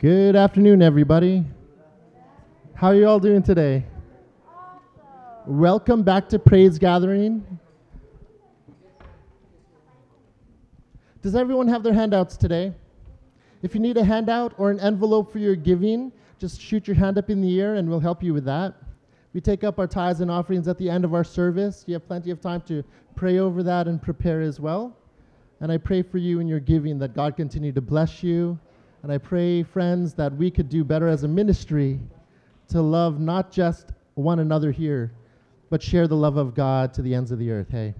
Good afternoon, everybody. How are you all doing today? Welcome back to Praise Gathering. Does everyone have their handouts today? If you need a handout or an envelope for your giving, just shoot your hand up in the air and we'll help you with that. We take up our tithes and offerings at the end of our service. You have plenty of time to pray over that and prepare as well. And I pray for you in your giving that God continue to bless you. And I pray, friends, that we could do better as a ministry to love not just one another here, but share the love of God to the ends of the earth. Hey.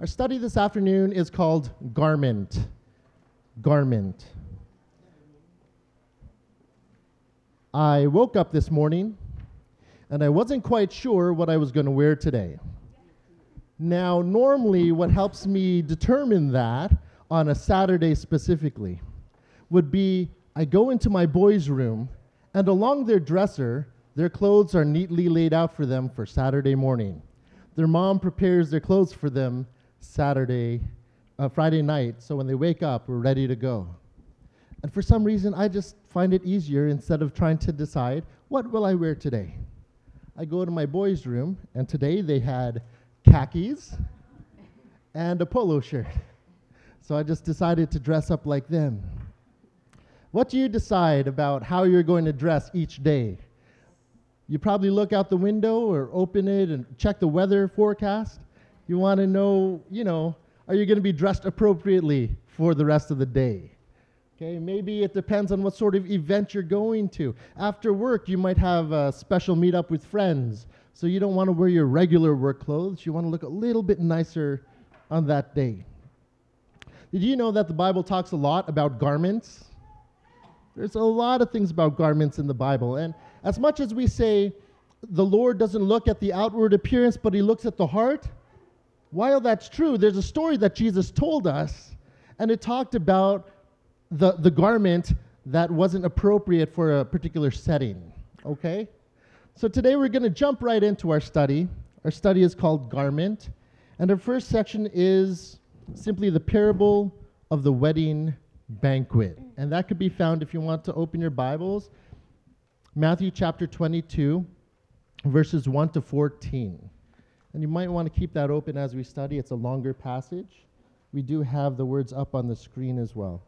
Our study this afternoon is called Garment. Garment. I woke up this morning and I wasn't quite sure what I was going to wear today. Now, normally, what helps me determine that on a Saturday specifically would be I go into my boys' room, and along their dresser, their clothes are neatly laid out for them for Saturday morning. Their mom prepares their clothes for them Saturday, uh, Friday night, so when they wake up, we're ready to go. And for some reason, I just find it easier instead of trying to decide what will I wear today. I go to my boys' room, and today they had khakis and a polo shirt. So I just decided to dress up like them. What do you decide about how you're going to dress each day? You probably look out the window or open it and check the weather forecast. You want to know, you know, are you going to be dressed appropriately for the rest of the day? Okay, maybe it depends on what sort of event you're going to. After work, you might have a special meetup with friends. So you don't want to wear your regular work clothes. You want to look a little bit nicer on that day. Did you know that the Bible talks a lot about garments? There's a lot of things about garments in the Bible. And as much as we say the Lord doesn't look at the outward appearance, but he looks at the heart, while that's true, there's a story that Jesus told us, and it talked about the, the garment that wasn't appropriate for a particular setting. Okay? So today we're going to jump right into our study. Our study is called Garment, and our first section is simply the parable of the wedding banquet. And that could be found if you want to open your Bibles, Matthew chapter 22, verses 1 to 14. And you might want to keep that open as we study. It's a longer passage. We do have the words up on the screen as well.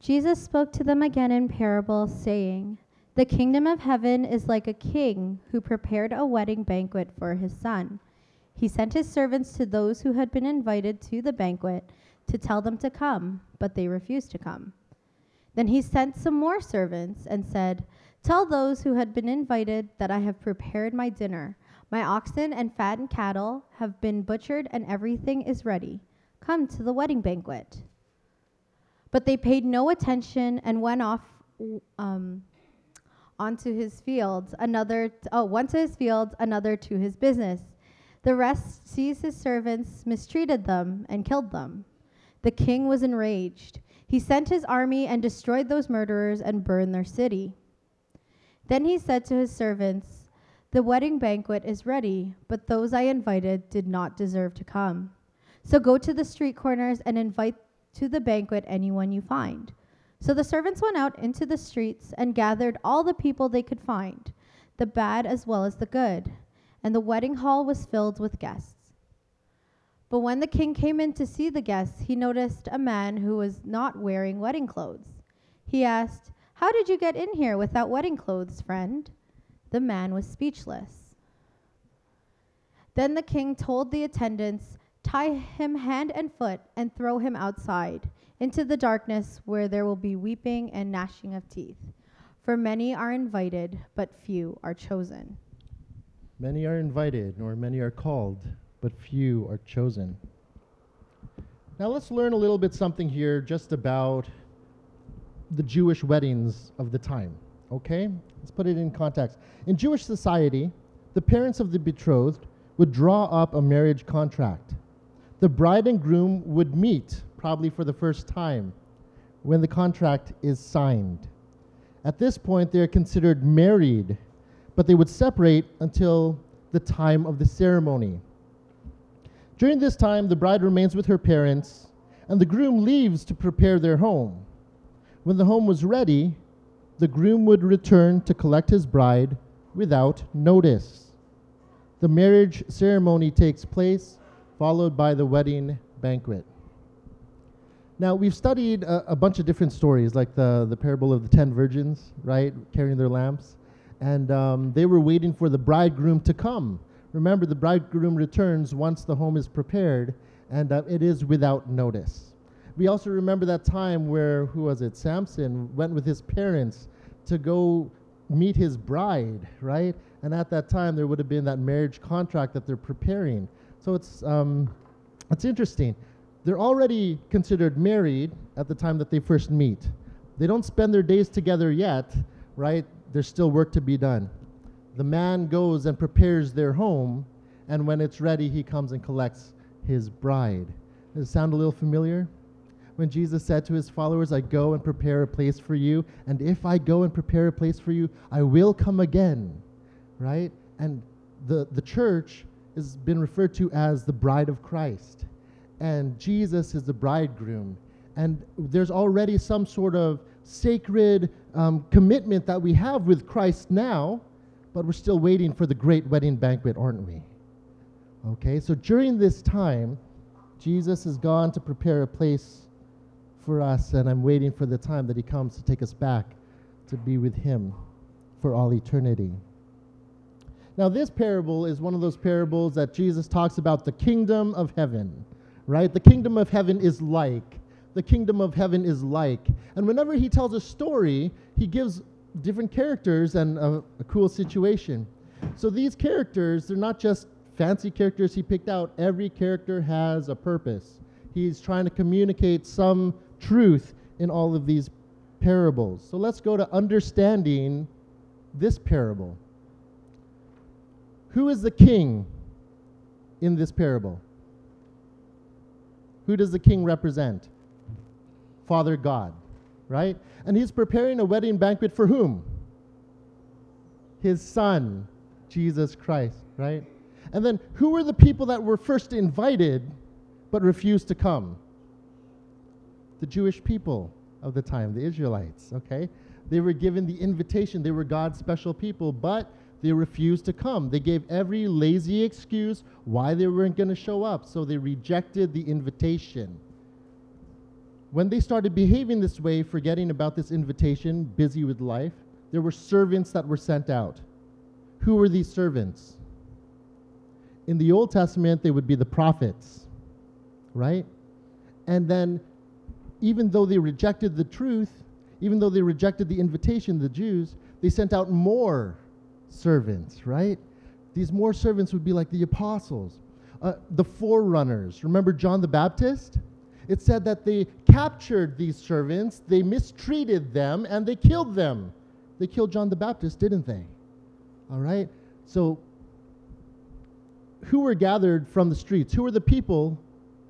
Jesus spoke to them again in parables, saying, The kingdom of heaven is like a king who prepared a wedding banquet for his son. He sent his servants to those who had been invited to the banquet to tell them to come, but they refused to come. Then he sent some more servants and said, Tell those who had been invited that I have prepared my dinner. My oxen and fattened cattle have been butchered, and everything is ready. Come to the wedding banquet. But they paid no attention and went off um, onto his fields, another, t- oh, one to his fields, another to his business. The rest seized his servants, mistreated them, and killed them. The king was enraged. He sent his army and destroyed those murderers and burned their city. Then he said to his servants, The wedding banquet is ready, but those I invited did not deserve to come. So go to the street corners and invite to the banquet anyone you find. So the servants went out into the streets and gathered all the people they could find, the bad as well as the good and the wedding hall was filled with guests. But when the king came in to see the guests, he noticed a man who was not wearing wedding clothes. He asked, How did you get in here without wedding clothes, friend? The man was speechless. Then the king told the attendants, Tie him hand and foot and throw him outside into the darkness where there will be weeping and gnashing of teeth. For many are invited, but few are chosen. Many are invited, nor many are called, but few are chosen. Now let's learn a little bit something here just about the Jewish weddings of the time. Okay? Let's put it in context. In Jewish society, the parents of the betrothed would draw up a marriage contract. The bride and groom would meet, probably for the first time, when the contract is signed. At this point, they are considered married but they would separate until the time of the ceremony. During this time, the bride remains with her parents, and the groom leaves to prepare their home. When the home was ready, the groom would return to collect his bride without notice. The marriage ceremony takes place, followed by the wedding banquet. Now, we've studied a, a, bunch of different stories, like the, the parable of the ten virgins, right, carrying their lamps. And um, they were waiting for the bridegroom to come. Remember, the bridegroom returns once the home is prepared, and uh, it is without notice. We also remember that time where, who was it? Samson went with his parents to go meet his bride, right? And at that time, there would have been that marriage contract that they're preparing. So it's, um, it's interesting. They're already considered married at the time that they first meet. They don't spend their days together yet, right? There's still work to be done. The man goes and prepares their home, and when it's ready, he comes and collects his bride. Does it sound a little familiar? When Jesus said to his followers, I go and prepare a place for you, and if I go and prepare a place for you, I will come again, right? And the, the church has been referred to as the bride of Christ, and Jesus is the bridegroom. And there's already some sort of sacred um, commitment that we have with Christ now, but we're still waiting for the great wedding banquet, aren't we? Okay, so during this time, Jesus has gone to prepare a place for us, and I'm waiting for the time that He comes to take us back to be with Him for all eternity. Now, this parable is one of those parables that Jesus talks about the kingdom of heaven, right? The kingdom of heaven is like. The kingdom of heaven is like. And whenever he tells a story, he gives different characters and a, a cool situation. So these characters, they're not just fancy characters he picked out. Every character has a purpose. He's trying to communicate some truth in all of these parables. So let's go to understanding this parable. Who is the king in this parable? Who does the king represent? Father God right? And he's preparing a wedding banquet for whom? His son, Jesus Christ, right? And then who were the people that were first invited but refused to come? The Jewish people of the time, the Israelites, okay? They were given the invitation. They were God's special people, but they refused to come. They gave every lazy excuse why they weren't going to show up, so they rejected the invitation. When they started behaving this way, forgetting about this invitation, busy with life, there were servants that were sent out. Who were these servants? In the Old Testament, they would be the prophets, right? And then, even though they rejected the truth, even though they rejected the invitation, the Jews, they sent out more servants, right? These more servants would be like the apostles, uh, the forerunners. Remember John the Baptist? it said that they captured these servants, they mistreated them, and they killed them. They killed John the Baptist, didn't they? All right? So, who were gathered from the streets? Who were the people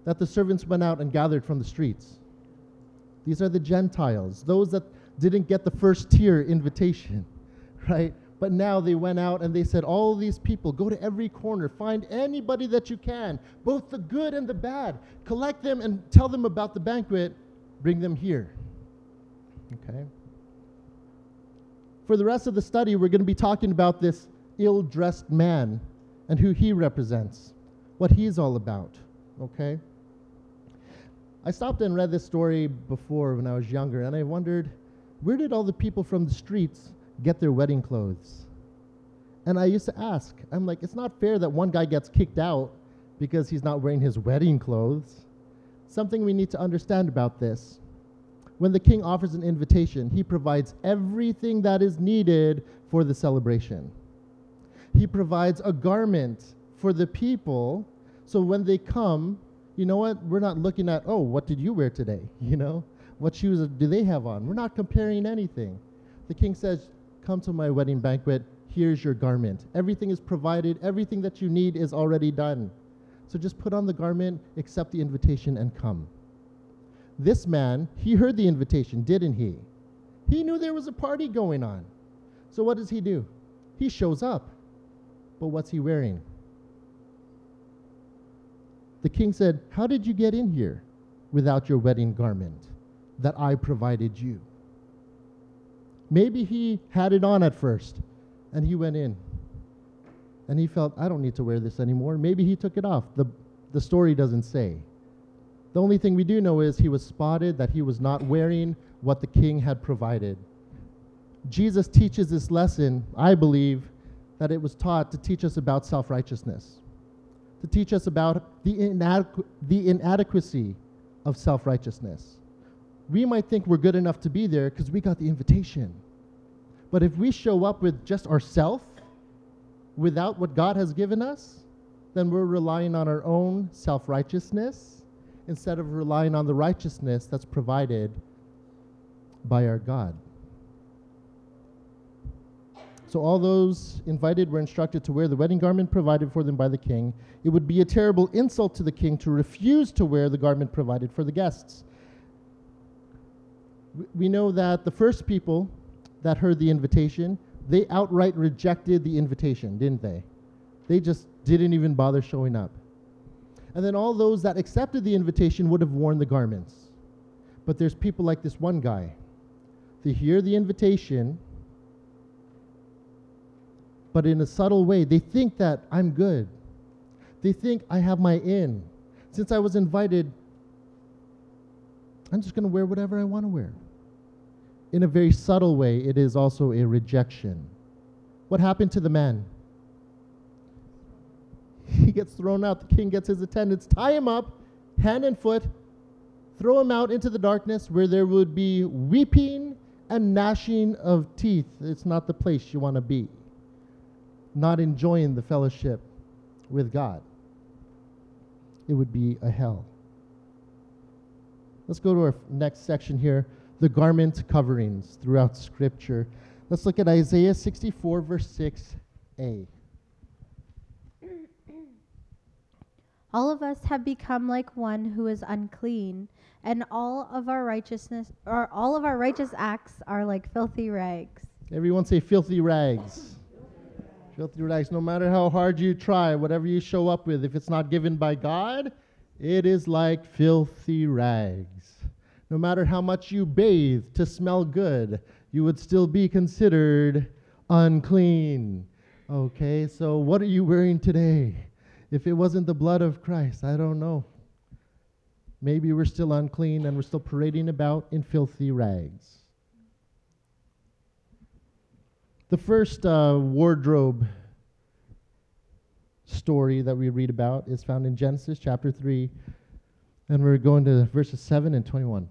that the servants went out and gathered from the streets? These are the Gentiles, those that didn't get the first tier invitation, right? But now they went out and they said, All these people, go to every corner, find anybody that you can, both the good and the bad. Collect them and tell them about the banquet. Bring them here. Okay? For the rest of the study, we're going to be talking about this ill dressed man and who he represents, what he's all about. Okay? I stopped and read this story before when I was younger, and I wondered where did all the people from the streets get their wedding clothes. And I used to ask, I'm like, it's not fair that one guy gets kicked out because he's not wearing his wedding clothes. Something we need to understand about this. When the king offers an invitation, he provides everything that is needed for the celebration. He provides a garment for the people so when they come, you know what? We're not looking at, oh, what did you wear today? You know, what shoes do they have on? We're not comparing anything. The king says, Come to my wedding banquet. Here's your garment. Everything is provided, everything that you need is already done. So just put on the garment, accept the invitation, and come. This man, he heard the invitation, didn't he? He knew there was a party going on. So what does he do? He shows up. But what's he wearing? The king said, How did you get in here without your wedding garment that I provided you? Maybe he had it on at first and he went in and he felt, I don't need to wear this anymore. Maybe he took it off. The, the story doesn't say. The only thing we do know is he was spotted that he was not wearing what the king had provided. Jesus teaches this lesson, I believe, that it was taught to teach us about self righteousness, to teach us about the, inadequ- the inadequacy of self righteousness. We might think we're good enough to be there because we got the invitation. But if we show up with just ourself, without what God has given us, then we're relying on our own self righteousness instead of relying on the righteousness that's provided by our God. So all those invited were instructed to wear the wedding garment provided for them by the king. It would be a terrible insult to the king to refuse to wear the garment provided for the guests. We know that the first people that heard the invitation, they outright rejected the invitation, didn't they? They just didn't even bother showing up. And then all those that accepted the invitation would have worn the garments. But there's people like this one guy. They hear the invitation, but in a subtle way, they think that I'm good. They think I have my in. Since I was invited, I'm just going to wear whatever I want to wear. In a very subtle way, it is also a rejection. What happened to the man? He gets thrown out. The king gets his attendants, tie him up, hand and foot, throw him out into the darkness where there would be weeping and gnashing of teeth. It's not the place you want to be. Not enjoying the fellowship with God. It would be a hell. Let's go to our next section here the garment coverings throughout Scripture. Let's look at Isaiah 64, verse 6a. All of us have become like one who is unclean, and all of our righteousness or all of our righteous acts are like filthy rags. Everyone say filthy rags. Filthy rags. No matter how hard you try, whatever you show up with, if it's not given by God, it is like filthy rags. No matter how much you bathe to smell good, you would still be considered unclean. Okay, so what are you wearing today? If it wasn't the blood of Christ, I don't know. Maybe we're still unclean and we're still parading about in filthy rags. The first uh, wardrobe story that we read about is found in Genesis chapter 3, and we're going to verses 7 and 21.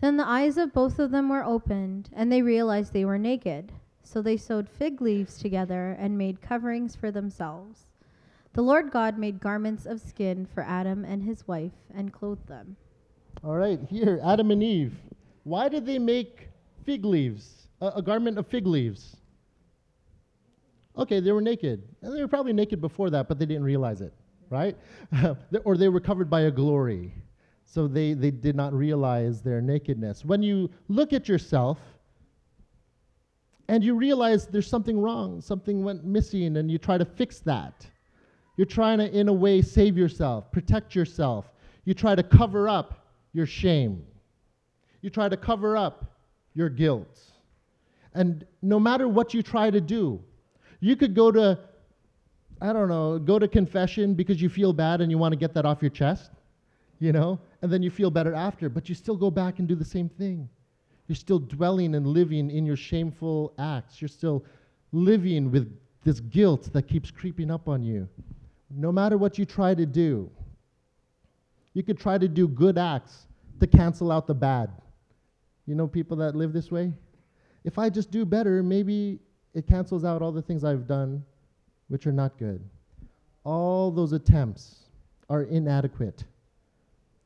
Then the eyes of both of them were opened, and they realized they were naked. So they sewed fig leaves together and made coverings for themselves. The Lord God made garments of skin for Adam and his wife and clothed them. All right, here, Adam and Eve. Why did they make fig leaves, a, a garment of fig leaves? Okay, they were naked. And they were probably naked before that, but they didn't realize it, right? or they were covered by a glory. So they, they did not realize their nakedness. When you look at yourself, and you realize there's something wrong, something went missing, and you try to fix that. You're trying to, in a way, save yourself, protect yourself. You try to cover up your shame. You try to cover up your guilt. And no matter what you try to do, you could go to, I don't know, go to confession because you feel bad and you want to get that off your chest, you know, and then you feel better after, but you still go back and do the same thing. You're still dwelling and living in your shameful acts. You're still living with this guilt that keeps creeping up on you. No matter what you try to do, you could try to do good acts to cancel out the bad. You know people that live this way? If I just do better, maybe it cancels out all the things I've done which are not good. All those attempts are inadequate.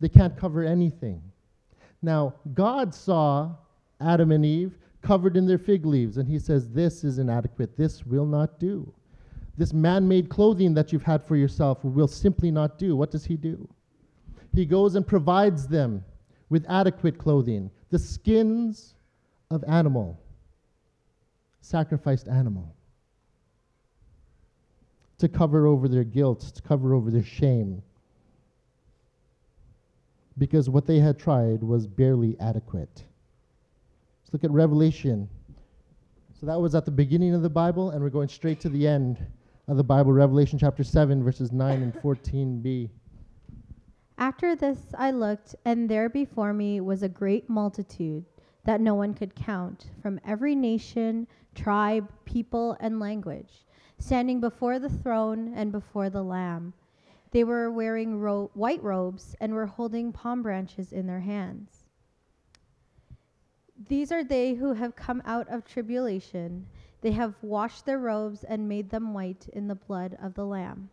They can't cover anything. Now, God saw Adam and Eve, covered in their fig leaves. And he says, This is inadequate. This will not do. This man made clothing that you've had for yourself will simply not do. What does he do? He goes and provides them with adequate clothing, the skins of animal, sacrificed animal. to cover over their guilt, to cover over their shame. Because what they had tried was barely adequate. Let's look at Revelation. So that was at the beginning of the Bible, and we're going straight to the end of the Bible, Revelation chapter 7, verses 9 and 14b. After this I looked, and there before me was a great multitude that no one could count, from every nation, tribe, people, and language, standing before the throne and before the Lamb. They were wearing ro- white robes and were holding palm branches in their hands. These are they who have come out of tribulation. They have washed their robes and made them white in the blood of the Lamb.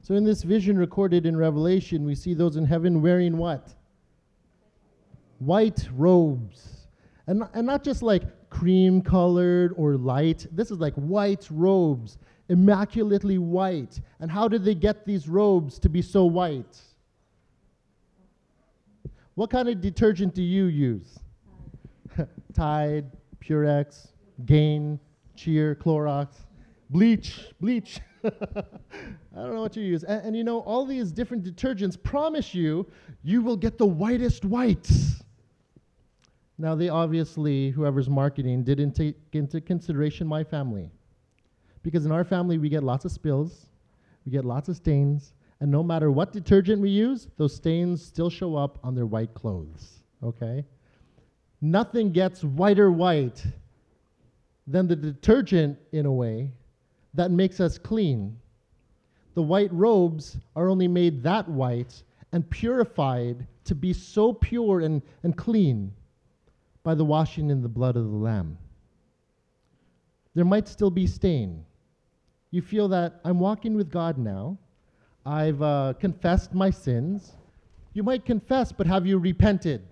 So, in this vision recorded in Revelation, we see those in heaven wearing what? White robes. And, and not just like cream colored or light. This is like white robes, immaculately white. And how did they get these robes to be so white? What kind of detergent do you use? Tide, Purex, Gain, Cheer, Clorox, bleach, bleach. I don't know what you use. And, and, you know, all these different detergents promise you you will get the whitest whites. Now, they obviously, whoever's marketing, didn't take into consideration my family. Because in our family, we get lots of spills, we get lots of stains, and no matter what detergent we use, those stains still show up on their white clothes. Okay? Nothing gets whiter white than the detergent, in a way, that makes us clean. The white robes are only made that white and purified to be so pure and, and clean by the washing in the blood of the Lamb. There might still be stain. You feel that I'm walking with God now. I've uh, confessed my sins. You might confess, but have you repented?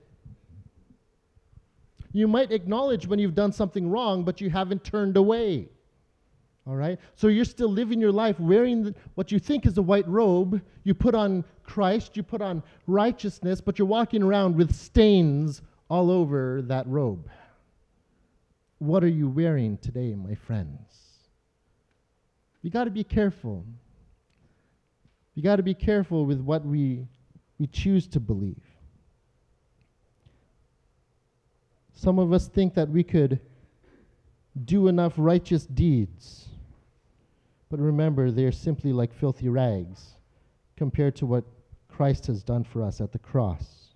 You might acknowledge when you've done something wrong, but you haven't turned away. All right? So you're still living your life wearing the, what you think is a white robe. You put on Christ, you put on righteousness, but you're walking around with stains all over that robe. What are you wearing today, my friends? You got to be careful. You got to be careful with what we, we choose to believe. Some of us think that we could do enough righteous deeds but remember, they are simply like filthy rags compared to what Christ has done for us at the cross.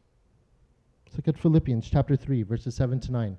Let's look at Philippians chapter 3, verses 7 to 9.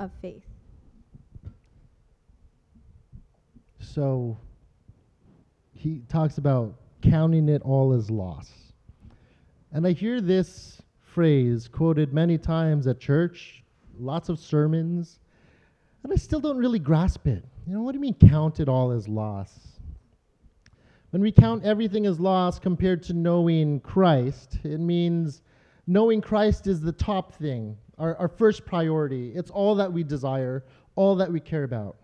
of faith. So he talks about counting it all as loss. And I hear this phrase quoted many times at church, lots of sermons, and I still don't really grasp it. You know, what do you mean count it all as loss? When we count everything as loss compared to knowing Christ, it means knowing Christ is the top thing, our, our first priority. It's all that we desire, all that we care about.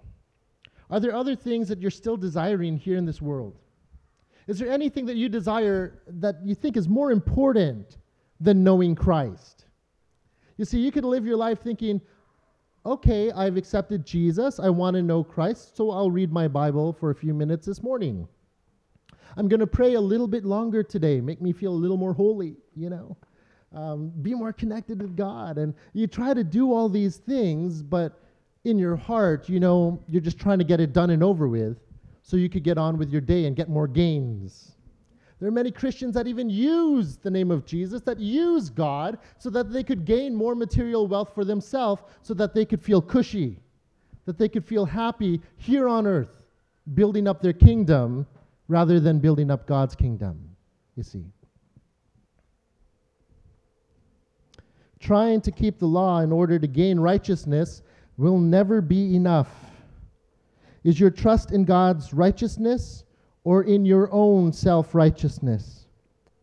Are there other things that you're still desiring here in this world? Is there anything that you desire that you think is more important than knowing Christ? You see, you could live your life thinking, okay, I've accepted Jesus. I want to know Christ, so I'll read my Bible for a few minutes this morning. I'm going to pray a little bit longer today, make me feel a little more holy, you know, um, be more connected with God. And you try to do all these things, but in your heart, you know, you're just trying to get it done and over with so you could get on with your day and get more gains. There are many Christians that even use the name of Jesus, that use God, so that they could gain more material wealth for themselves, so that they could feel cushy, that they could feel happy here on earth, building up their kingdom rather than building up God's kingdom, you see. Trying to keep the law in order to gain righteousness will never be enough. Is your trust in God's righteousness or in your own self righteousness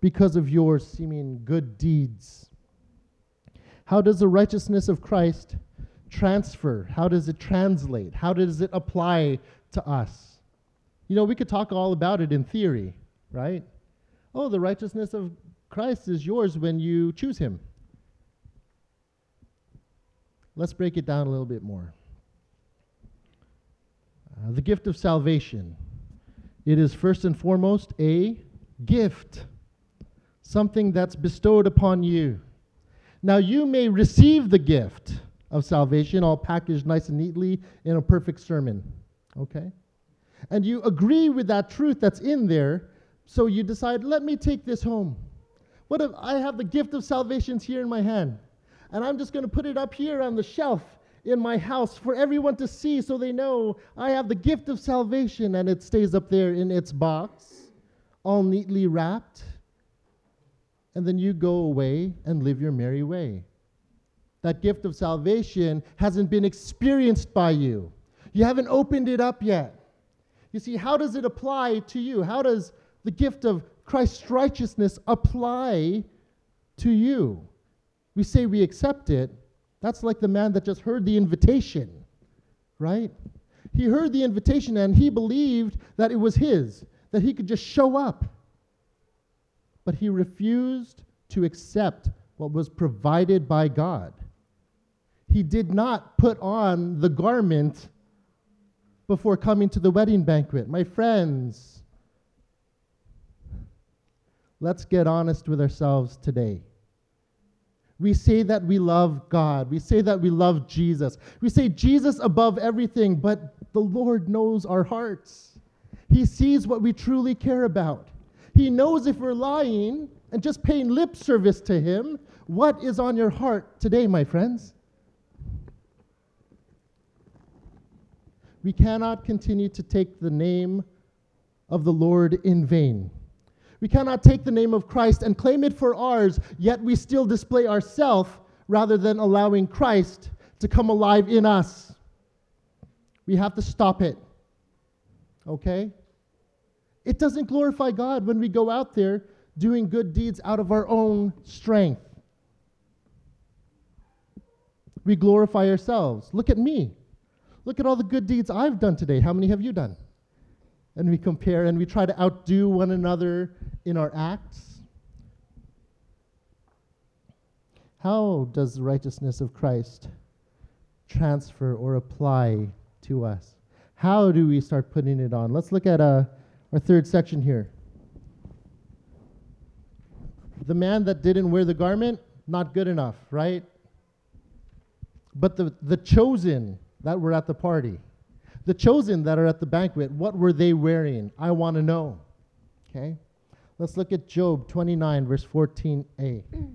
because of your seeming good deeds? How does the righteousness of Christ transfer? How does it translate? How does it apply to us? You know, we could talk all about it in theory, right? Oh, the righteousness of Christ is yours when you choose Him. Let's break it down a little bit more. Uh, the gift of salvation. It is first and foremost a gift, something that's bestowed upon you. Now, you may receive the gift of salvation all packaged nice and neatly in a perfect sermon, okay? And you agree with that truth that's in there, so you decide, let me take this home. What if I have the gift of salvation here in my hand? And I'm just going to put it up here on the shelf in my house for everyone to see so they know I have the gift of salvation and it stays up there in its box, all neatly wrapped. And then you go away and live your merry way. That gift of salvation hasn't been experienced by you. You haven't opened it up yet. You see, how does it apply to you? How does the gift of Christ's righteousness apply to you? We say we accept it. That's like the man that just heard the invitation, right? He heard the invitation and he believed that it was his, that he could just show up. But he refused to accept what was provided by God. He did not put on the garment before coming to the wedding banquet. My friends, let's get honest with ourselves today. We say that we love God. We say that we love Jesus. We say Jesus above everything, but the Lord knows our hearts. He sees what we truly care about. He knows if we're lying and just paying lip service to Him. What is on your heart today, my friends? We cannot continue to take the name of the Lord in vain. We cannot take the name of Christ and claim it for ours, yet we still display ourselves rather than allowing Christ to come alive in us. We have to stop it. Okay? It doesn't glorify God when we go out there doing good deeds out of our own strength. We glorify ourselves. Look at me. Look at all the good deeds I've done today. How many have you done? And we compare and we try to outdo one another in our acts. How does the righteousness of Christ transfer or apply to us? How do we start putting it on? Let's look at uh, our third section here. The man that didn't wear the garment, not good enough, right? But the, the chosen that were at the party. The chosen that are at the banquet, what were they wearing? I want to know. Okay? Let's look at Job 29, verse 14a.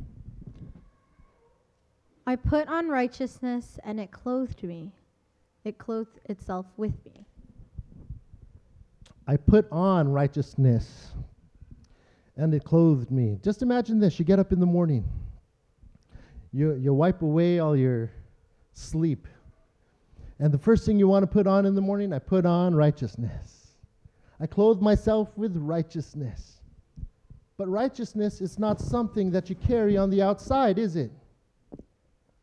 I put on righteousness, and it clothed me. It clothed itself with me. I put on righteousness, and it clothed me. Just imagine this you get up in the morning, you, you wipe away all your sleep, and the first thing you want to put on in the morning, I put on righteousness. I clothe myself with righteousness. But righteousness is not something that you carry on the outside, is it?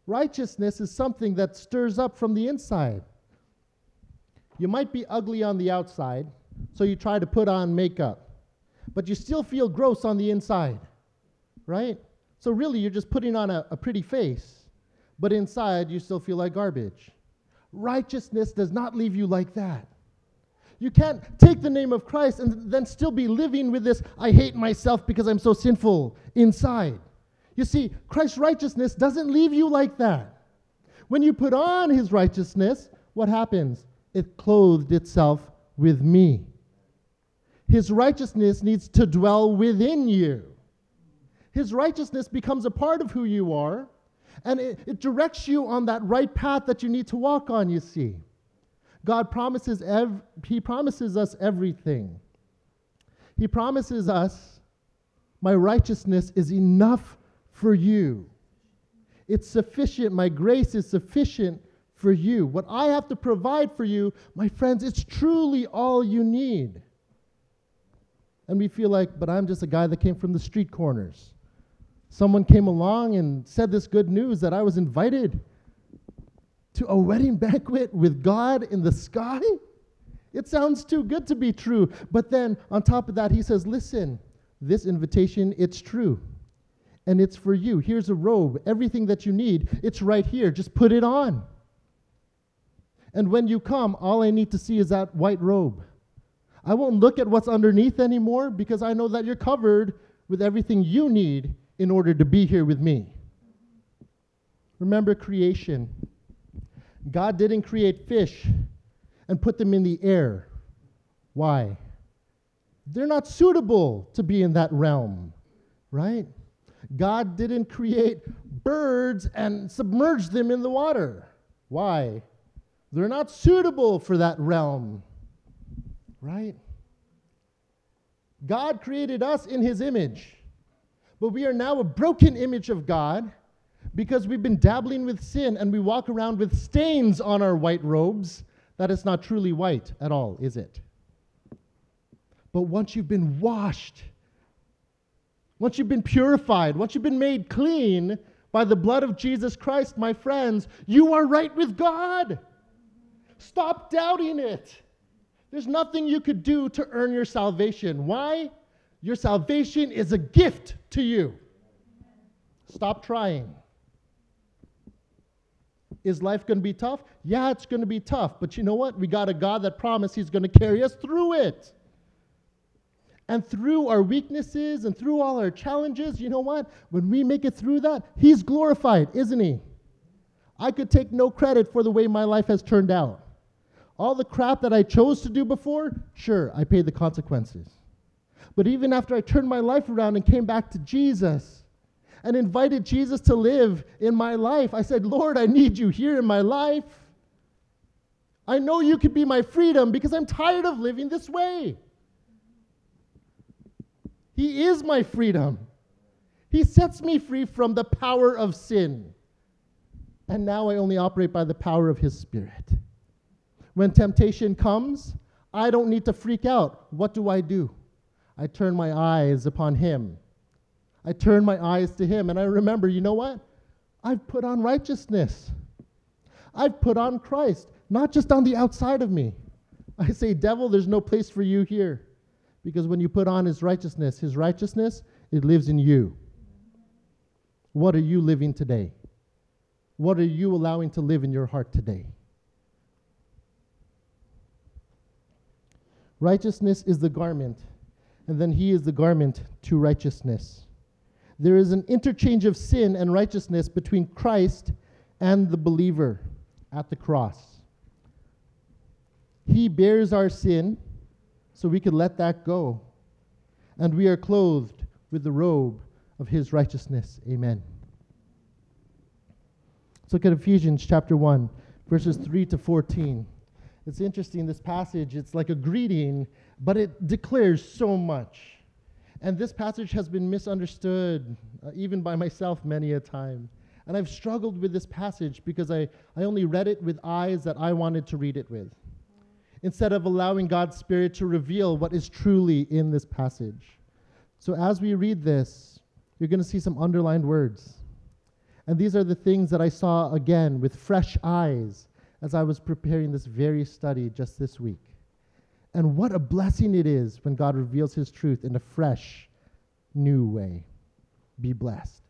Righteousness is something that stirs up from the inside. You might be ugly on the outside, so you try to put on makeup, but you still feel gross on the inside, right? So, really, you're just putting on a, a pretty face, but inside you still feel like garbage. Righteousness does not leave you like that. You can't take the name of Christ and then still be living with this, I hate myself because I'm so sinful inside. You see, Christ's righteousness doesn't leave you like that. When you put on his righteousness, what happens? It clothed itself with me. His righteousness needs to dwell within you. His righteousness becomes a part of who you are, and it, it directs you on that right path that you need to walk on, you see. God promises ev- he promises us everything. He promises us my righteousness is enough for you. It's sufficient. My grace is sufficient for you. What I have to provide for you, my friends, it's truly all you need. And we feel like, but I'm just a guy that came from the street corners. Someone came along and said this good news that I was invited to a wedding banquet with God in the sky. It sounds too good to be true. But then on top of that, he says, listen, this invitation, it's true. And it's for you. Here's a robe, everything that you need, it's right here. Just put it on. And when you come, all I need to see is that white robe. I won't look at what's underneath anymore because I know that you're covered with everything you need in order to be here with me. Remember creation. God didn't create fish and put them in the air. Why? They're not suitable to be in that realm, right? God didn't create birds and submerge them in the water. Why? They're not suitable for that realm, right? God created us in his image, but we are now a broken image of God because we've been dabbling with sin and we walk around with stains on our white robes. That is not truly white at all, is it? But once you've been washed, once you've been purified, once you've been made clean by the blood of Jesus Christ, my friends, you are right with God. Stop doubting it. There's nothing you could do to earn your salvation. Why? Your salvation is a gift to you. Stop trying. Is life going to be tough? Yeah, it's going to be tough. But you know what? We got a God that promised He's going to carry us through it. And through our weaknesses and through all our challenges, you know what? When we make it through that, He's glorified, isn't He? I could take no credit for the way my life has turned out. All the crap that I chose to do before, sure, I paid the consequences. But even after I turned my life around and came back to Jesus and invited Jesus to live in my life, I said, Lord, I need you here in my life. I know you could be my freedom because I'm tired of living this way. He is my freedom. He sets me free from the power of sin. And now I only operate by the power of His Spirit. When temptation comes, I don't need to freak out. What do I do? I turn my eyes upon Him. I turn my eyes to Him, and I remember, you know what? I've put on righteousness. I've put on Christ, not just on the outside of me. I say, Devil, there's no place for you here. Because when you put on His righteousness, His righteousness, it lives in you. What are you living today? What are you allowing to live in your heart today? Righteousness is the garment, and then He is the garment to righteousness. There is an interchange of sin and righteousness between Christ and the believer at the cross. He bears our sin so we can let that go. And we are clothed with the robe of his righteousness. Amen. Let's look at Ephesians chapter 1, verses 3 to 14. It's interesting, this passage, it's like a greeting, but it declares so much. And this passage has been misunderstood, uh, even by myself, many a time. And I've struggled with this passage because I, I only read it with eyes that I wanted to read it with instead of allowing God's Spirit to reveal what is truly in this passage. So as we read this, you're going to see some underlined words. And these are the things that I saw again with fresh eyes as I was preparing this very study just this week. And what a blessing it is when God reveals his truth in a fresh, new way. Be blessed.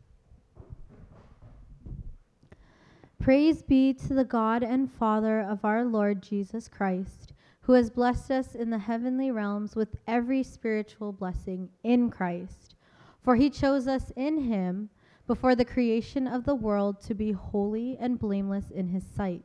Praise be to the God and Father of our Lord Jesus Christ who has blessed us in the heavenly realms with every spiritual blessing in Christ. For he chose us in him before the creation of the world to be holy and blameless in his sight.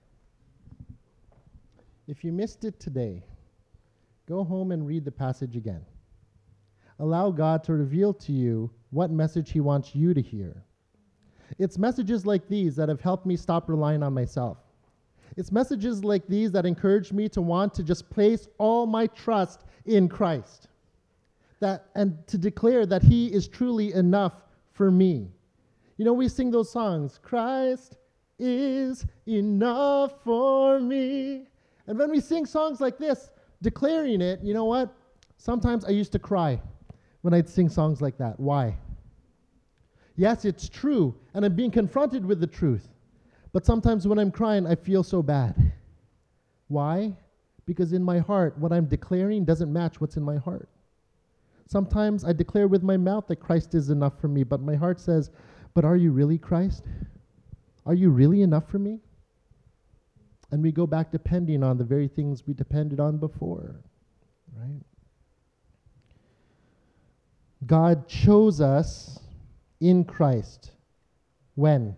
If you missed it today, go home and read the passage again. Allow God to reveal to you what message He wants you to hear. It's messages like these that have helped me stop relying on myself. It's messages like these that encourage me to want to just place all my trust in Christ. That, and to declare that He is truly enough for me. You know, we sing those songs Christ is enough for me. And when we sing songs like this, declaring it, you know what? Sometimes I used to cry when I'd sing songs like that. Why? Yes, it's true, and I'm being confronted with the truth. But sometimes when I'm crying, I feel so bad. Why? Because in my heart, what I'm declaring doesn't match what's in my heart. Sometimes I declare with my mouth that Christ is enough for me, but my heart says, But are you really Christ? Are you really enough for me? And we go back depending on the very things we depended on before, right? God chose us in Christ. When?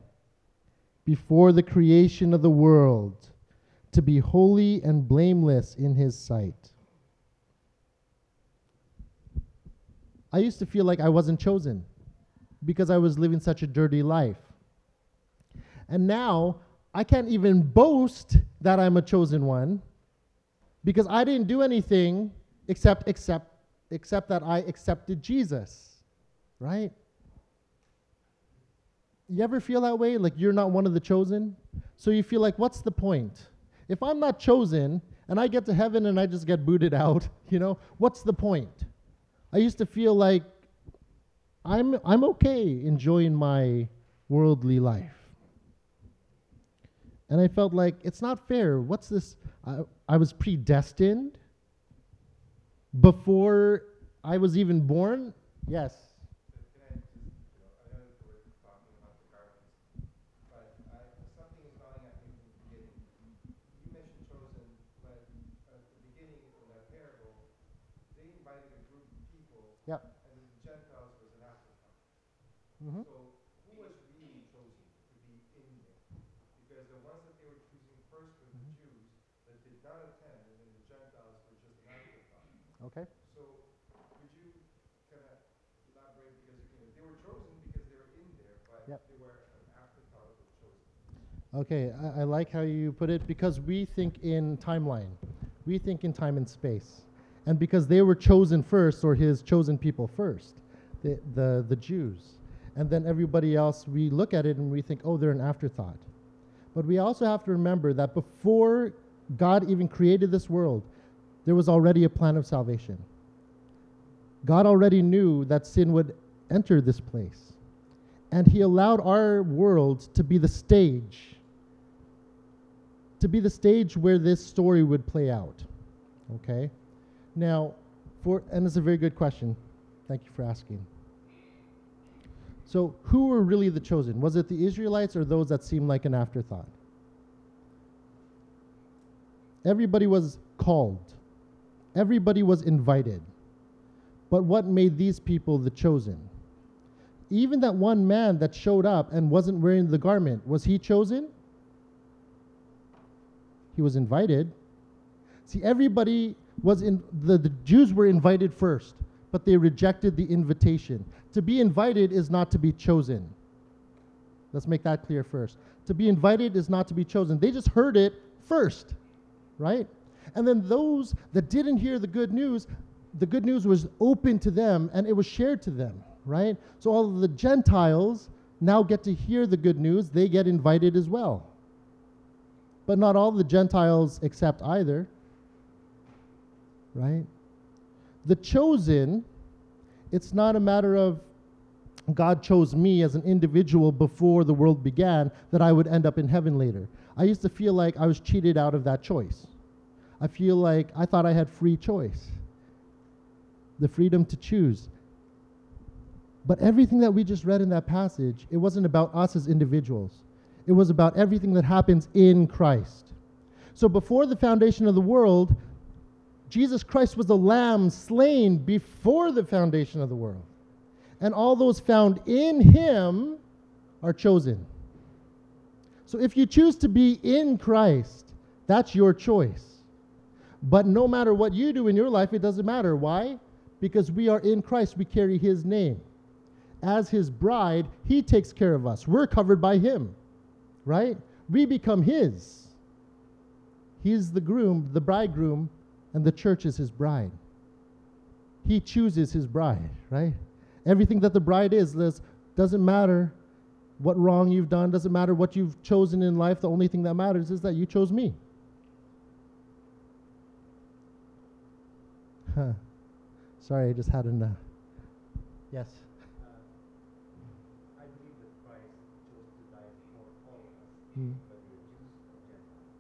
Before the creation of the world, to be holy and blameless in His sight. I used to feel like I wasn't chosen because I was living such a dirty life. And now I can't even boast that I'm a chosen one because I didn't do anything except accept except that I accepted Jesus. Right? You ever feel that way like you're not one of the chosen? So you feel like what's the point? If I'm not chosen and I get to heaven and I just get booted out, you know, what's the point? I used to feel like I'm I'm okay enjoying my worldly life. And I felt like it's not fair. What's this? I, I was predestined before I was even born? Yes. Yep. and the Gentiles was an afterthought. Mm-hmm. So who was really chosen to be in there? Because the ones that they were choosing first were the Jews did not attend, and then the Gentiles were just an afterthought. Okay. So could you kind of elaborate, because, you know, they were chosen because they were in there, but Yep. they were an afterthought of the chosen. Okay, I, I like how you put it because we think in timeline. We think in time and space. And because they were chosen first, or his chosen people first, the, the, the Jews. And then everybody else, we look at it and we think, oh, they're an afterthought. But we also have to remember that before God even created this world, there was already a plan of salvation. God already knew that sin would enter this place. And he allowed our world to be the stage, to be the stage where this story would play out. Okay? Now, for, and it's a very good question. Thank you for asking. So, who were really the chosen? Was it the Israelites or those that seemed like an afterthought? Everybody was called, everybody was invited. But what made these people the chosen? Even that one man that showed up and wasn't wearing the garment, was he chosen? He was invited. See, everybody was in, the, the Jews were invited first, but they rejected the invitation. To be invited is not to be chosen. Let's make that clear first. To be invited is not to be chosen. They just heard it first, right? And then those that didn't hear the good news, the good news was open to them and it was shared to them, right? So all the Gentiles now get to hear the good news, they get invited as well. But not all the Gentiles accept either, right? The chosen, it's not a matter of God chose me as an individual before the world began that I would end up in heaven later. I used to feel like I was cheated out of that choice. I feel like I thought I had free choice, the freedom to choose. But everything that we just read in that passage, it wasn't about us as individuals. It was about everything that happens in Christ. So before the foundation of the world, Jesus Christ was the lamb slain before the foundation of the world. And all those found in him are chosen. So if you choose to be in Christ, that's your choice. But no matter what you do in your life, it doesn't matter. Why? Because we are in Christ, we carry his name. As his bride, he takes care of us. We're covered by him, right? We become his. He's the groom, the bridegroom, and the church is his bride. He chooses his bride, right? Everything that the bride is, doesn't matter what wrong you've done, doesn't matter what you've chosen in life. The only thing that matters is that you chose me. Huh. Sorry, I just had an. Uh, yes. I believe that Christ chose to die for all of us, Mm. whether you're Jews or Gentiles.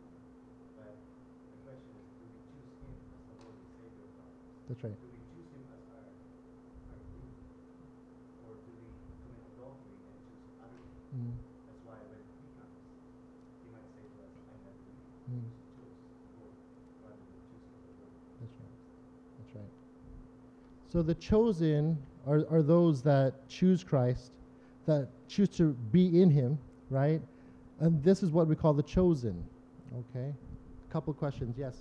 But the question is, do we choose Him as the Savior of? That's right. Do we choose Him as our, our groom? Or do we commit adultery and choose other people? Mm. That's why when He comes, He might say to us, I never knew you. Mm. Choose the Lord rather than choosing the Lord. That's right. That's right. So the chosen are, are those that choose Christ, that choose to be in Him, right? And this is what we call the chosen. Okay? A couple questions. Yes.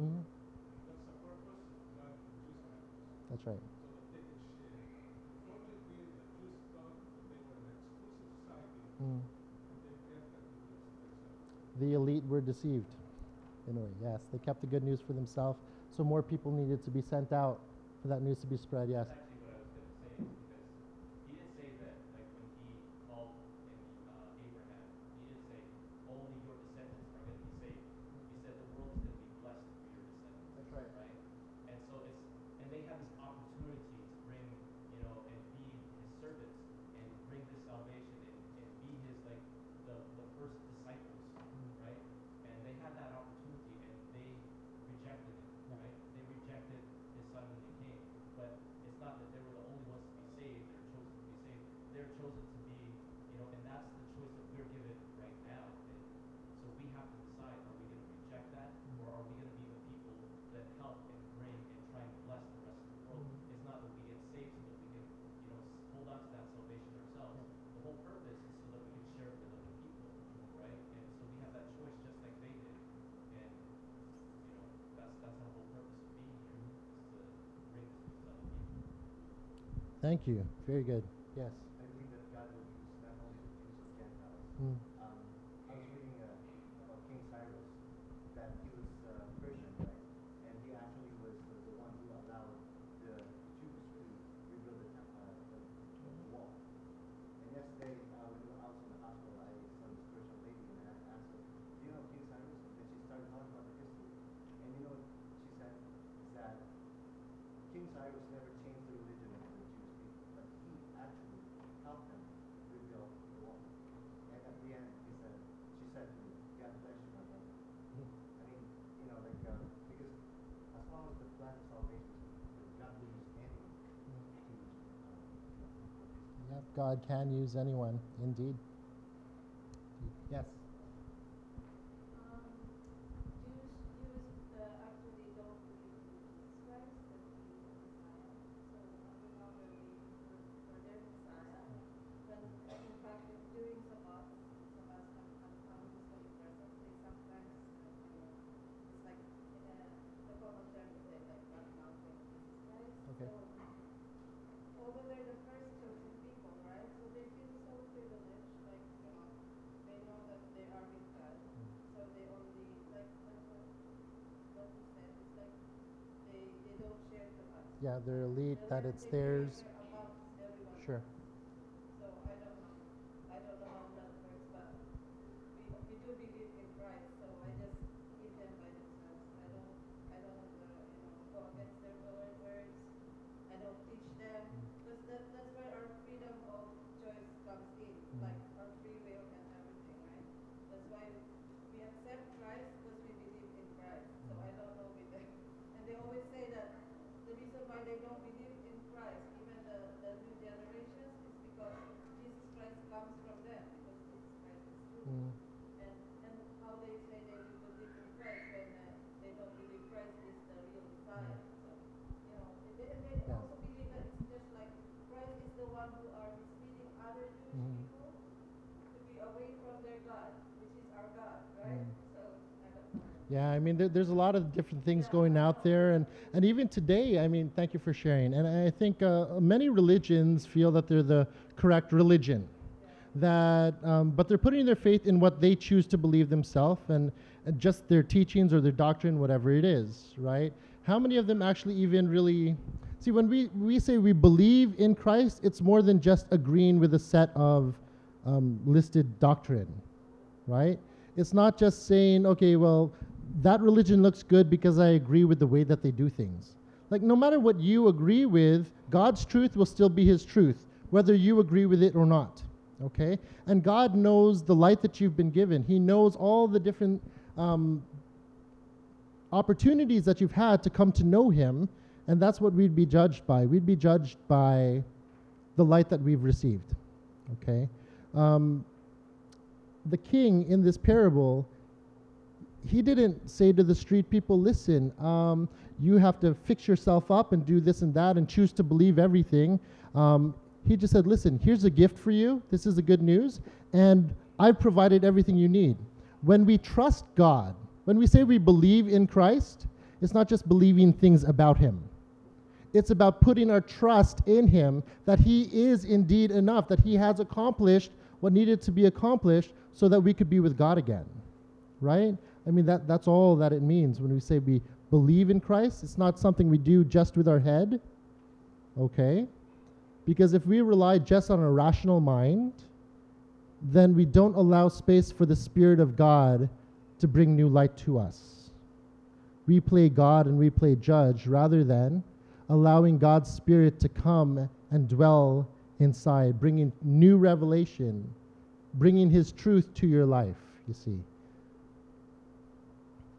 Mhm. That's right. Mm. The elite were deceived. In yes. They kept the good news for themselves, so more people needed to be sent out for that news to be spread. Yes. That's actually what I was going to say, because he didn't say that, like when he called in, uh, Abraham, he didn't say only your descendants are going to be saved. He said the world is going to be blessed through your descendants. That's right. Right? And so it's, and they have this opportunity to bring, you know, and be his servants and bring this salvation and, and be his, like, the, the first disciples, right? And they had that opportunity and they rejected it, Yeah. right? They rejected his son when he came. But it's not that they were the only ones to be saved, they're chosen to be saved. They're chosen to be, you know, and that's the choice that we're given right now. And so we have to decide, are we gonna reject that? Or are we gonna be the people that help and bring and try and bless the rest of the world? It's not that we get saved so that we can, you know, s- hold on to that salvation ourselves. The whole purpose is so that we can share it with other people, right? And so we have that choice just like they did. And, you know, that's, that's our whole purpose of being here, is to bring this to other people. Thank you. Very good. Yes. I believe that God will use not only the Jews of Gentiles, Mm. Um, I was reading uh, about King Cyrus, that he was uh, Persian, right? And he actually was the, the one who allowed the Jews to rebuild the, temp- uh, the, the wall. And yesterday, uh, when I was in the hospital, I saw this Persian lady, and I asked her, "Do you know King Cyrus?" And then she started talking about the history. And you know what she said? Is that King Cyrus never changed the religion of the Jewish people, but he actually helped them rebuild the wall. And at the end, he said, she said to me, God bless you, my brother. I mean, you know, like, uh, because as long as the plan of salvation is fulfilled, God will use anyone to, uh, you know, Yep. God can use anyone. Indeed. Yes. Um, Jews, Jews uh, actually don't believe in Jesus Christ, that he is the Messiah. So uh, now they're waiting for, for their Messiah. When, in fact, if during Sabbath, Sabbath and, and comes Holy Presence, they sometimes, uh, you know, it's like, uh, the common term is say, like, that mountain Jesus Christ. Okay. So, although they're the first chosen people, right? So they feel so privileged yeah, they're elite, that it's theirs. Sure. So I don't know, I don't know how that works, but we, we do believe in Christ, so I just keep them by themselves. I don't, I don't, uh, you know, go against their word words. I don't teach them, because that, that's where our freedom of choice comes in, like our free will and everything, right? That's why we accept Christ because we believe in Christ. So I don't know with them. And they always say that the reason why they don't believe in Christ, even the, the new generations, is because Jesus Christ comes from them, because Jesus Christ is true. Mm. And, and how they say they will believe in Christ when uh, they don't believe Christ is the real Messiah. So, you know, they, they, they Yeah. also believe that it's just like Christ is the one who are misleading other Jewish Mhm. people to be away from their God, which is our God, right? Mm. So, I don't know. Yeah, I mean, there, there's a lot of different things going out there, and, and even today, I mean, thank you for sharing. And I think uh, many religions feel that they're the correct religion, that, um, but they're putting their faith in what they choose to believe themselves and, and just their teachings or their doctrine, whatever it is, right? How many of them actually even really see when we, we say we believe in Christ, it's more than just agreeing with a set of um, listed doctrine, right? It's not just saying, okay, well, that religion looks good because I agree with the way that they do things. Like, no matter what you agree with, God's truth will still be His truth, whether you agree with it or not. Okay? And God knows the light that you've been given, He knows all the different um, opportunities that you've had to come to know Him, and that's what we'd be judged by. We'd be judged by the light that we've received. Okay? Um, the king in this parable, he didn't say to the street people, listen, um, you have to fix yourself up and do this and that and choose to believe everything. Um, he just said, listen, here's a gift for you. This is the good news. And I've provided everything you need. When we trust God, when we say we believe in Christ, it's not just believing things about him. It's about putting our trust in Him that He is indeed enough, that He has accomplished what needed to be accomplished so that we could be with God again. Right? I mean, that, that's all that it means when we say we believe in Christ. It's not something we do just with our head. Okay? Because if we rely just on a rational mind, then we don't allow space for the Spirit of God to bring new light to us. We play God and we play judge rather than allowing God's Spirit to come and dwell inside, bringing new revelation, bringing His truth to your life, you see.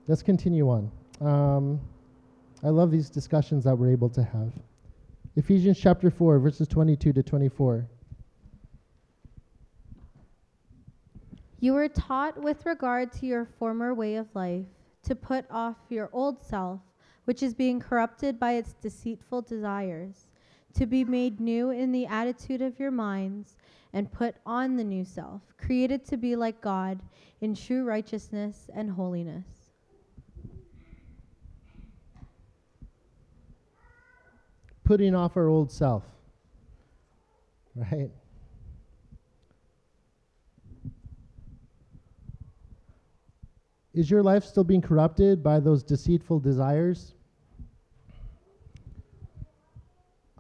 Let's continue on. Um, I love these discussions that we're able to have. Ephesians chapter 4, verses 22 to 24. You were taught with regard to your former way of life to put off your old self, which is being corrupted by its deceitful desires, to be made new in the attitude of your minds, and put on the new self, created to be like God in true righteousness and holiness. Putting off our old self. Right? Is your life still being corrupted by those deceitful desires?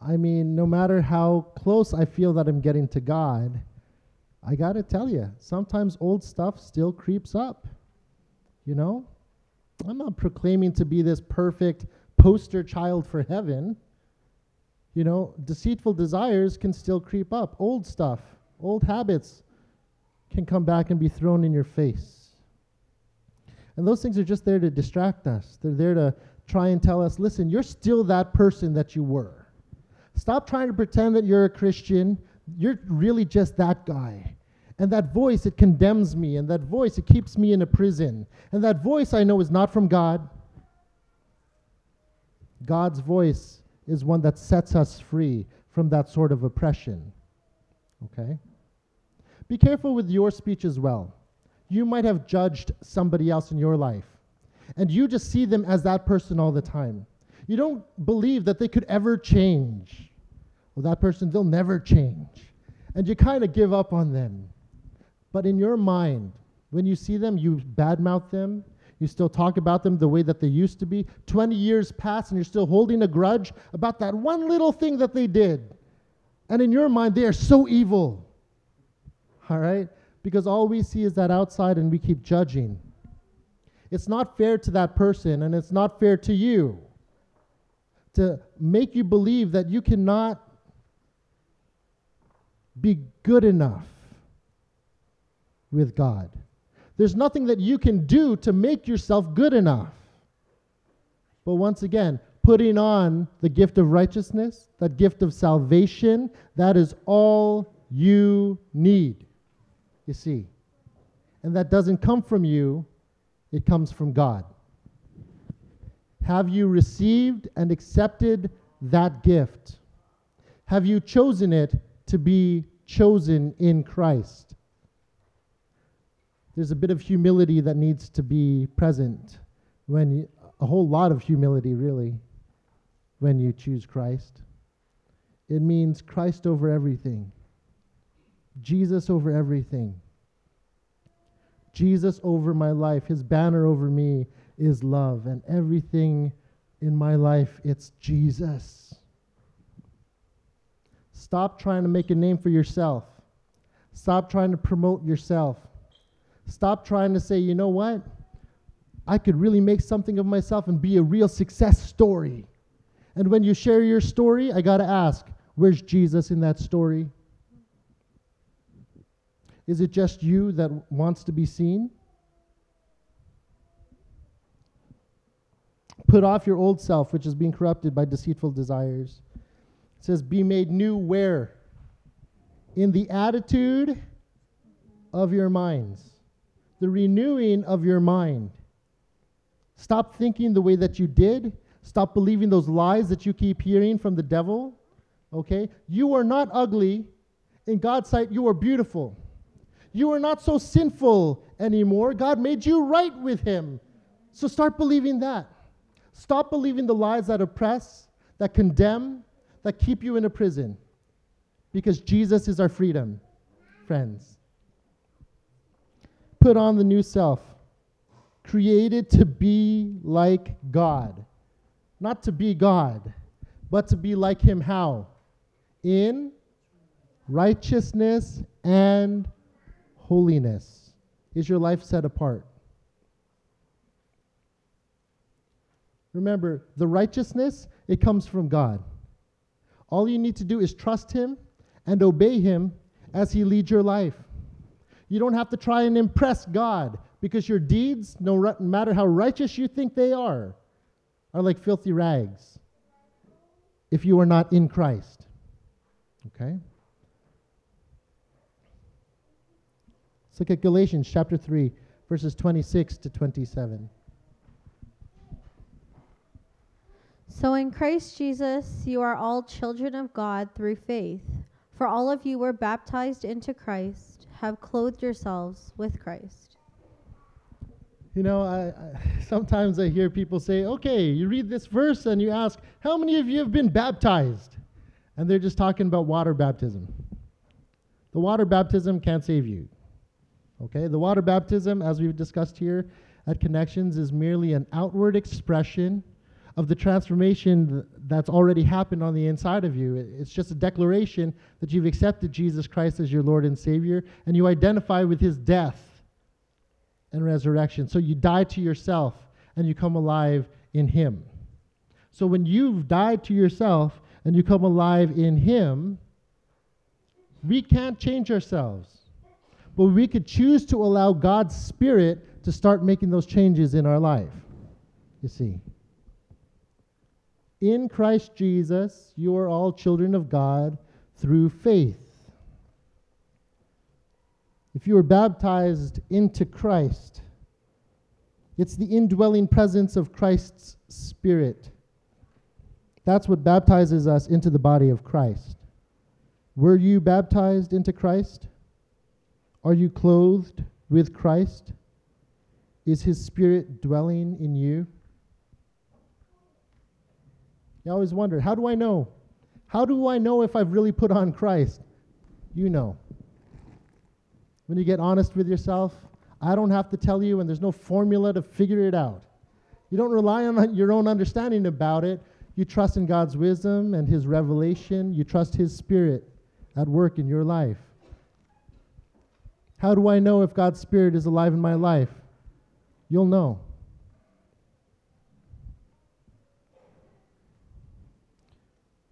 I mean, no matter how close I feel that I'm getting to God, I got to tell you, sometimes old stuff still creeps up. You know? I'm not proclaiming to be this perfect poster child for heaven. You know, deceitful desires can still creep up. Old stuff, old habits can come back and be thrown in your face. And those things are just there to distract us. They're there to try and tell us listen, you're still that person that you were. Stop trying to pretend that you're a Christian. You're really just that guy. And that voice, it condemns me. And that voice, it keeps me in a prison. And that voice I know is not from God. God's voice is one that sets us free from that sort of oppression. Okay? Be careful with your speech as well. You might have judged somebody else in your life, and you just see them as that person all the time. You don't believe that they could ever change. Well, that person, they'll never change. And you kind of give up on them. But in your mind, when you see them, you badmouth them, You still talk about them the way that they used to be. 20 years pass and you're still holding a grudge about that one little thing that they did. And in your mind, they are so evil. All right? Because all we see is that outside and we keep judging. It's not fair to that person and it's not fair to you to make you believe that you cannot be good enough with God. There's nothing that you can do to make yourself good enough. But once again, putting on the gift of righteousness, that gift of salvation, that is all you need. You see. And that doesn't come from you, it comes from God. Have you received and accepted that gift? Have you chosen it to be chosen in Christ? There's a bit of humility that needs to be present when you, a whole lot of humility, really, when you choose Christ. It means Christ over everything, Jesus over everything. Jesus over my life, his banner over me is love, and everything in my life, it's Jesus. Stop trying to make a name for yourself. Stop trying to promote yourself. Stop trying to say, you know what? I could really make something of myself and be a real success story. And when you share your story, I got to ask, where's Jesus in that story? Is it just you that wants to be seen? Put off your old self, which is being corrupted by deceitful desires. It says, Be made new where? In the attitude of your minds, the renewing of your mind. Stop thinking the way that you did. Stop believing those lies that you keep hearing from the devil. Okay? You are not ugly. In God's sight, you are beautiful. You are not so sinful anymore. God made you right with Him. So start believing that. Stop believing the lies that oppress, that condemn, that keep you in a prison. Because Jesus is our freedom, friends. Put on the new self, created to be like God. Not to be God, but to be like Him how? In righteousness and holiness. Is your life set apart? Remember, the righteousness, it comes from God. All you need to do is trust Him and obey Him as He leads your life. You don't have to try and impress God because your deeds, no matter how righteous you think they are, are like filthy rags if you are not in Christ. Okay? Let's look at Galatians chapter 3, verses 26 to 27. So in Christ Jesus, you are all children of God through faith. For all of you were baptized into Christ, have clothed yourselves with Christ. You know, I, I, sometimes I hear people say, okay, you read this verse and you ask, how many of you have been baptized? And they're just talking about water baptism. The water baptism can't save you. Okay, the water baptism, as we've discussed here at Connections, is merely an outward expression of the transformation that's already happened on the inside of you. It's just a declaration that you've accepted Jesus Christ as your Lord and Savior, and you identify with his death and resurrection. So you die to yourself and you come alive in him. So when you've died to yourself and you come alive in him, we can't change ourselves. But we could choose to allow God's Spirit to start making those changes in our life. You see. In Christ Jesus, you are all children of God through faith. If you are baptized into Christ, it's the indwelling presence of Christ's Spirit. That's what baptizes us into the body of Christ. Were you baptized into Christ? Are you clothed with Christ? Is his Spirit dwelling in you? You always wonder, how do I know? How do I know if I've really put on Christ? You know. When you get honest with yourself, I don't have to tell you, and there's no formula to figure it out. You don't rely on your own understanding about it. You trust in God's wisdom and His revelation. You trust His Spirit at work in your life. How do I know if God's Spirit is alive in my life? You'll know.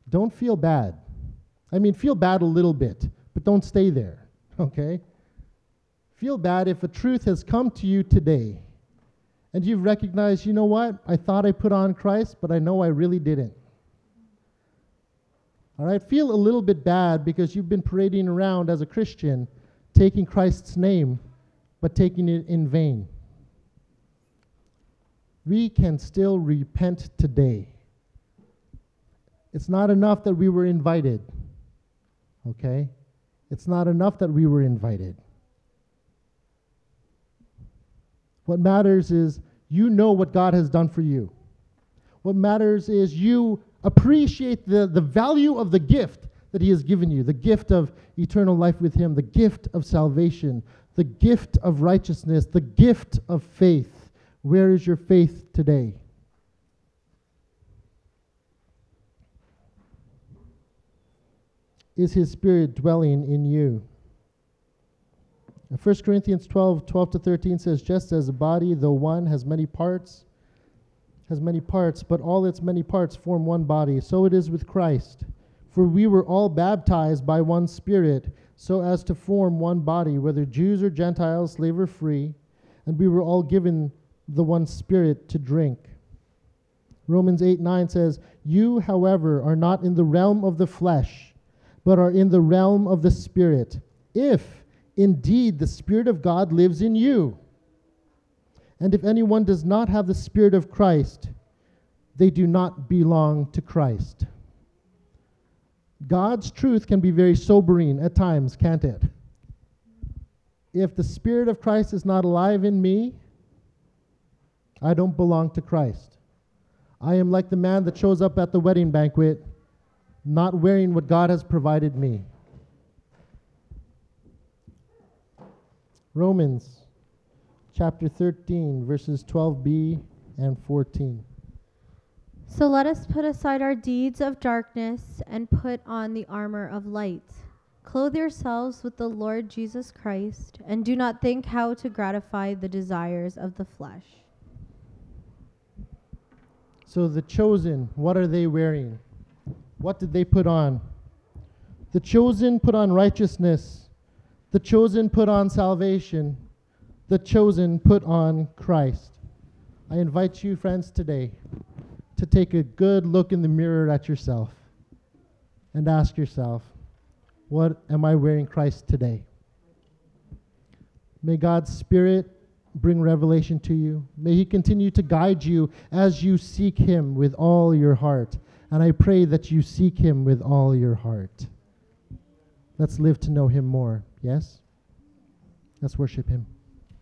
Don't feel bad. I mean, feel bad a little bit, but don't stay there, okay? Feel bad if a truth has come to you today and you've recognized, you know what? I thought I put on Christ, but I know I really didn't. All right? Feel a little bit bad because you've been parading around as a Christian, taking Christ's name, but taking it in vain. We can still repent today. It's not enough that we were invited. Okay? It's not enough that we were invited. What matters is you know what God has done for you. What matters is you appreciate the, the value of the gift that He has given you the gift of eternal life with Him, the gift of salvation, the gift of righteousness, the gift of faith. Where is your faith today? Is His Spirit dwelling in you? 1 Corinthians 12, 12 to 13 says, Just as a body, though one, has many parts, has many parts, but all its many parts form one body, so it is with Christ. For we were all baptized by one Spirit, so as to form one body, whether Jews or Gentiles, slave or free, and we were all given the one Spirit to drink. Romans 8, 9 says, You, however, are not in the realm of the flesh, but are in the realm of the Spirit. If Indeed, the Spirit of God lives in you. And if anyone does not have the Spirit of Christ, they do not belong to Christ. God's truth can be very sobering at times, can't it? If the Spirit of Christ is not alive in me, I don't belong to Christ. I am like the man that shows up at the wedding banquet, not wearing what God has provided me. Romans chapter 13, verses 12b and 14. So let us put aside our deeds of darkness and put on the armor of light. Clothe yourselves with the Lord Jesus Christ, and do not think how to gratify the desires of the flesh. So, the chosen, what are they wearing? What did they put on? The chosen put on righteousness the chosen put on salvation. The chosen put on Christ. I invite you, friends, today to take a good look in the mirror at yourself and ask yourself, what am I wearing Christ today? May God's Spirit bring revelation to you. May He continue to guide you as you seek Him with all your heart. And I pray that you seek Him with all your heart. Let's live to know Him more. Yes? Let's worship Him.